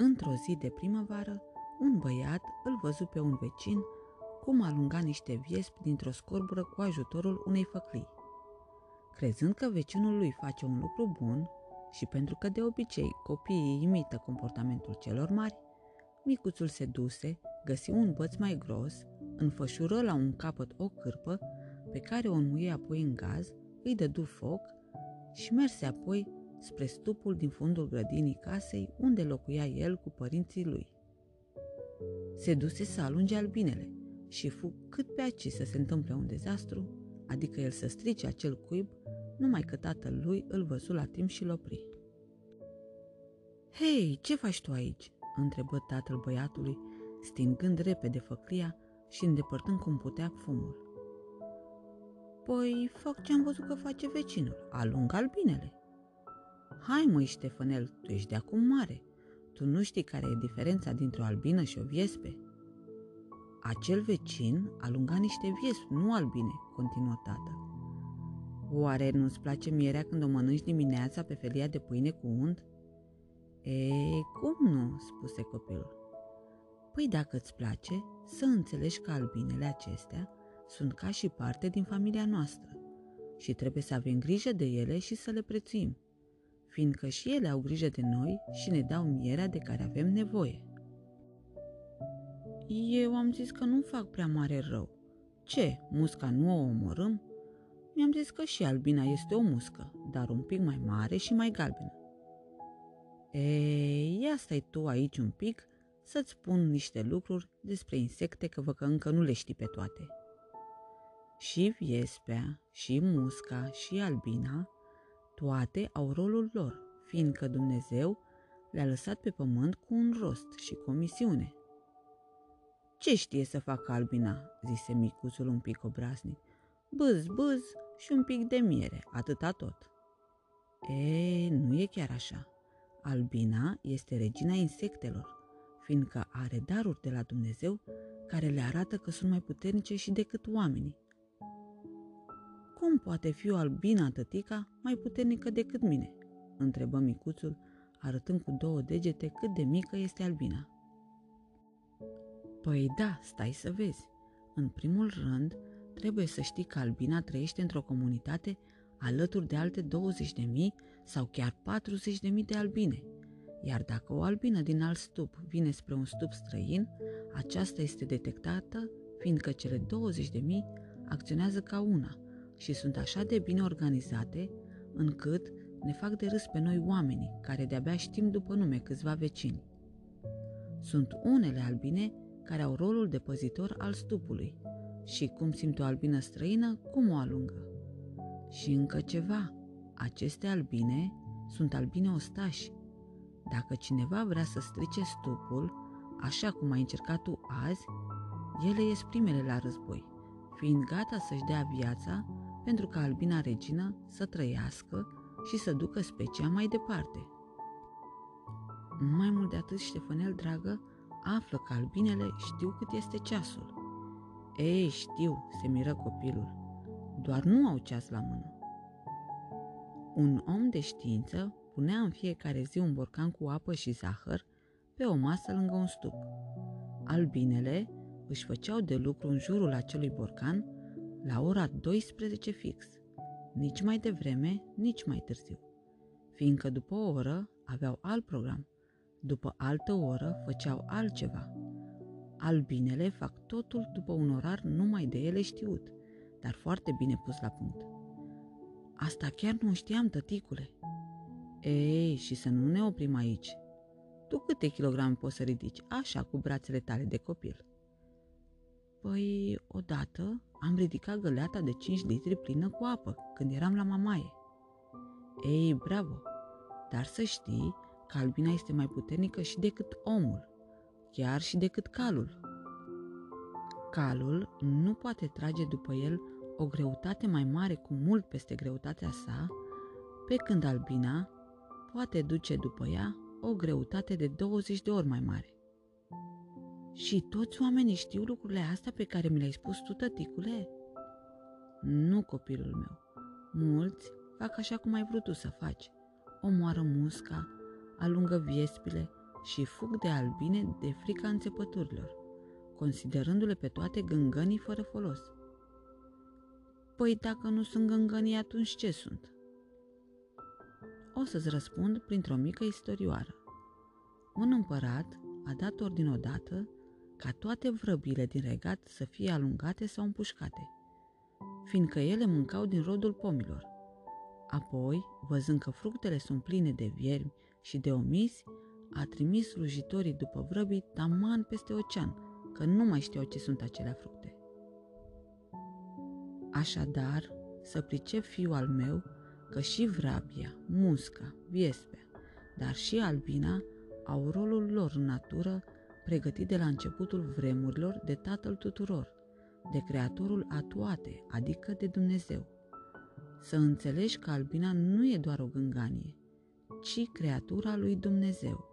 Într-o zi de primăvară, un băiat îl văzu pe un vecin cum alunga niște viespi dintr-o scorbură cu ajutorul unei făclii. Crezând că vecinul lui face un lucru bun și pentru că de obicei copiii imită comportamentul celor mari, micuțul se duse, găsi un băț mai gros, înfășură la un capăt o cârpă pe care o înmuie apoi în gaz, îi dădu foc și merse apoi spre stupul din fundul grădinii casei unde locuia el cu părinții lui. Se duse să alunge albinele și fu cât pe aici să se întâmple un dezastru, adică el să strice acel cuib, numai că tatăl lui îl văzu la timp și l opri. Hei, ce faci tu aici?" întrebă tatăl băiatului, stingând repede făclia și îndepărtând cum putea fumul. Păi fac ce am văzut că face vecinul, alung albinele. Hai măi, Ștefanel, tu ești de acum mare. Tu nu știi care e diferența dintre o albină și o viespe? Acel vecin alunga niște viespi, nu albine, continuă tata. Oare nu-ți place mierea când o mănânci dimineața pe felia de pâine cu unt? E, cum nu, spuse copilul. Păi dacă îți place, să înțelegi că albinele acestea sunt ca și parte din familia noastră și trebuie să avem grijă de ele și să le prețuim, fiindcă și ele au grijă de noi și ne dau mierea de care avem nevoie. Eu am zis că nu fac prea mare rău. Ce, musca nu o omorâm? Mi-am zis că și albina este o muscă, dar un pic mai mare și mai galbenă. Ei, ia stai tu aici un pic să-ți spun niște lucruri despre insecte că vă că încă nu le știi pe toate. Și viespea, și musca, și albina, toate au rolul lor, fiindcă Dumnezeu le-a lăsat pe pământ cu un rost și cu o misiune. Ce știe să facă albina?" zise micuțul un pic obraznic. Bâz, bâz și un pic de miere, atâta tot. E, nu e chiar așa. Albina este regina insectelor, fiindcă are daruri de la Dumnezeu care le arată că sunt mai puternice și decât oamenii. Cum poate fi o albina tătica mai puternică decât mine? întrebă micuțul, arătând cu două degete cât de mică este albina. Păi da, stai să vezi. În primul rând, trebuie să știi că albina trăiește într-o comunitate alături de alte 20.000 sau chiar 40.000 de albine. Iar dacă o albină din alt stup vine spre un stup străin, aceasta este detectată fiindcă cele 20.000 acționează ca una și sunt așa de bine organizate încât ne fac de râs pe noi oamenii, care de-abia știm după nume câțiva vecini. Sunt unele albine care au rolul de păzitor al stupului și cum simt o albină străină, cum o alungă. Și încă ceva, aceste albine sunt albine ostași. Dacă cineva vrea să strice stupul, așa cum ai încercat tu azi, ele ies primele la război, fiind gata să-și dea viața pentru ca albina regină să trăiască și să ducă specia mai departe. Mai mult de atât, Ștefanel, dragă, află că albinele știu cât este ceasul. Ei, știu, se miră copilul, doar nu au ceas la mână. Un om de știință punea în fiecare zi un borcan cu apă și zahăr pe o masă lângă un stup. Albinele își făceau de lucru în jurul acelui borcan la ora 12 fix, nici mai devreme, nici mai târziu, fiindcă după o oră aveau alt program, după altă oră făceau altceva. Albinele fac totul după un orar numai de ele știut, dar foarte bine pus la punct. Asta chiar nu știam, tăticule. Ei, și să nu ne oprim aici. Tu câte kilograme poți să ridici așa cu brațele tale de copil? Păi, odată am ridicat găleata de 5 litri plină cu apă când eram la mamaie. Ei, bravo! Dar să știi că albina este mai puternică și decât omul, chiar și decât calul. Calul nu poate trage după el o greutate mai mare cu mult peste greutatea sa, pe când albina poate duce după ea o greutate de 20 de ori mai mare. Și toți oamenii știu lucrurile astea pe care mi le-ai spus tu, tăticule? Nu, copilul meu. Mulți fac așa cum ai vrut tu să faci. Omoară musca, alungă viespile și fug de albine de frica înțepăturilor, considerându-le pe toate gângănii fără folos. Păi dacă nu sunt gângănii, atunci ce sunt? O să-ți răspund printr-o mică istorioară. Un împărat a dat ordin odată ca toate vrăbile din regat să fie alungate sau împușcate, fiindcă ele mâncau din rodul pomilor. Apoi, văzând că fructele sunt pline de viermi și de omizi, a trimis slujitorii după vrăbii taman peste ocean, că nu mai știau ce sunt acelea fructe. Așadar, să pricep fiul al meu că și vrabia, musca, viespea, dar și albina au rolul lor în natură pregătit de la începutul vremurilor de Tatăl tuturor, de Creatorul a toate, adică de Dumnezeu. Să înțelegi că albina nu e doar o gânganie, ci creatura lui Dumnezeu.